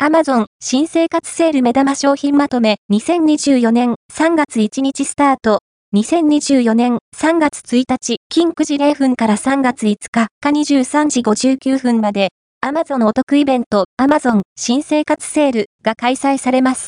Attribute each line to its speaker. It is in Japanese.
Speaker 1: アマゾン新生活セール目玉商品まとめ2024年3月1日スタート。2024年3月1日、金9時0分から3月5日、か23時59分まで、アマゾンお得イベント、アマゾン新生活セールが開催されます。